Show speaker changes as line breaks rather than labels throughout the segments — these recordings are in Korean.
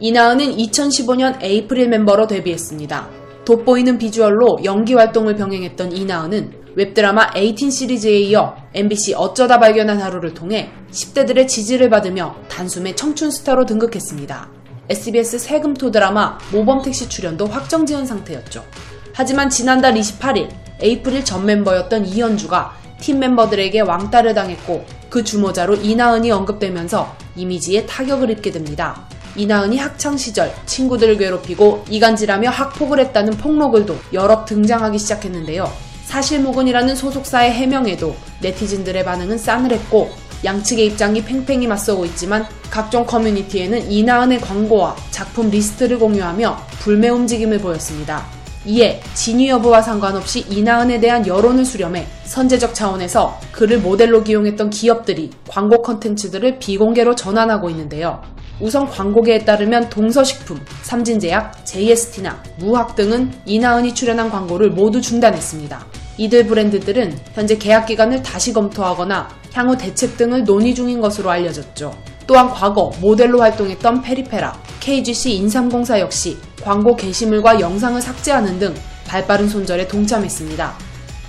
이나은은 2015년 에이프릴 멤버로 데뷔했습니다. 돋보이는 비주얼로 연기 활동을 병행했던 이나은은 웹드라마 18 시리즈에 이어 MBC 어쩌다 발견한 하루를 통해 10대들의 지지를 받으며 단숨에 청춘 스타로 등극했습니다. SBS 세금토 드라마 모범택시 출연도 확정 지은 상태였죠. 하지만 지난달 28일 에이프릴 전 멤버였던 이현주가 팀 멤버들에게 왕따를 당했고 그 주모자로 이나은이 언급되면서 이미지에 타격을 입게 됩니다. 이나은이 학창 시절 친구들을 괴롭히고 이간질하며 학폭을 했다는 폭로글도 여러 등장하기 시작했는데요. 사실무근이라는 소속사의 해명에도 네티즌들의 반응은 싸늘했고 양측의 입장이 팽팽히 맞서고 있지만 각종 커뮤니티에는 이나은의 광고와 작품 리스트를 공유하며 불매 움직임을 보였습니다. 이에 진위 여부와 상관없이 이나은에 대한 여론을 수렴해 선제적 차원에서 그를 모델로 기용했던 기업들이 광고 컨텐츠들을 비공개로 전환하고 있는데요. 우선 광고계에 따르면 동서식품, 삼진제약, JST나 무학 등은 이나은이 출연한 광고를 모두 중단했습니다. 이들 브랜드들은 현재 계약 기간을 다시 검토하거나 향후 대책 등을 논의 중인 것으로 알려졌죠. 또한 과거 모델로 활동했던 페리페라, KGC 인삼공사 역시 광고 게시물과 영상을 삭제하는 등 발빠른 손절에 동참했습니다.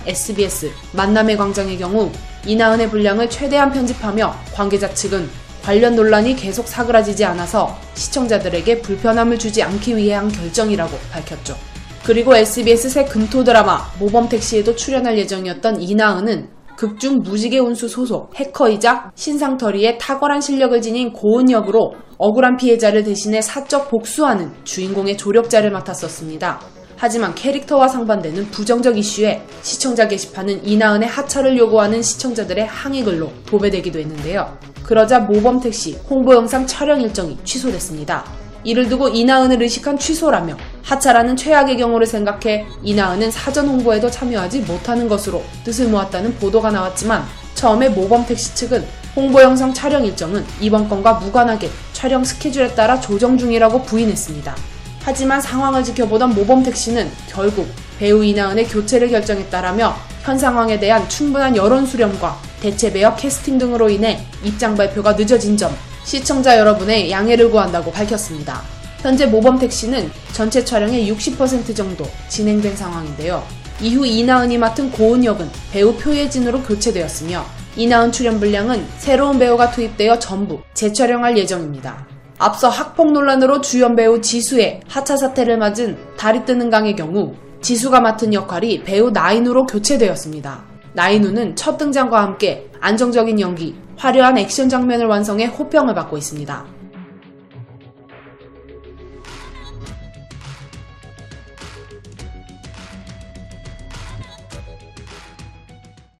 SBS 만남의 광장의 경우 이나은의 분량을 최대한 편집하며 관계자 측은 관련 논란이 계속 사그라지지 않아서 시청자들에게 불편함을 주지 않기 위해 한 결정이라고 밝혔죠. 그리고 SBS 새 금토 드라마 모범택시에도 출연할 예정이었던 이나은은 극중 무지개 운수 소속 해커이자 신상털이의 탁월한 실력을 지닌 고은 역으로 억울한 피해자를 대신해 사적 복수하는 주인공의 조력자를 맡았었습니다. 하지만 캐릭터와 상반되는 부정적 이슈에 시청자 게시판은 이나은의 하차를 요구하는 시청자들의 항의글로 도배되기도 했는데요. 그러자 모범 택시 홍보 영상 촬영 일정이 취소됐습니다. 이를 두고 이나은을 의식한 취소라며 하차라는 최악의 경우를 생각해 이나은은 사전 홍보에도 참여하지 못하는 것으로 뜻을 모았다는 보도가 나왔지만 처음에 모범 택시 측은 홍보 영상 촬영 일정은 이번 건과 무관하게 촬영 스케줄에 따라 조정 중이라고 부인했습니다. 하지만 상황을 지켜보던 모범 택시는 결국 배우 이나은의 교체를 결정했다라며 현 상황에 대한 충분한 여론 수렴과 대체 배역 캐스팅 등으로 인해 입장 발표가 늦어진 점 시청자 여러분의 양해를 구한다고 밝혔습니다. 현재 모범택시는 전체 촬영의 60% 정도 진행된 상황인데요. 이후 이나은이 맡은 고은 역은 배우 표예진으로 교체되었으며 이나은 출연 분량은 새로운 배우가 투입되어 전부 재촬영할 예정입니다. 앞서 학폭 논란으로 주연 배우 지수의 하차 사태를 맞은 다리 뜨는 강의 경우 지수가 맡은 역할이 배우 나인우로 교체되었습니다. 나인우는 첫 등장과 함께 안정적인 연기, 화려한 액션 장면을 완성해 호평을 받고 있습니다.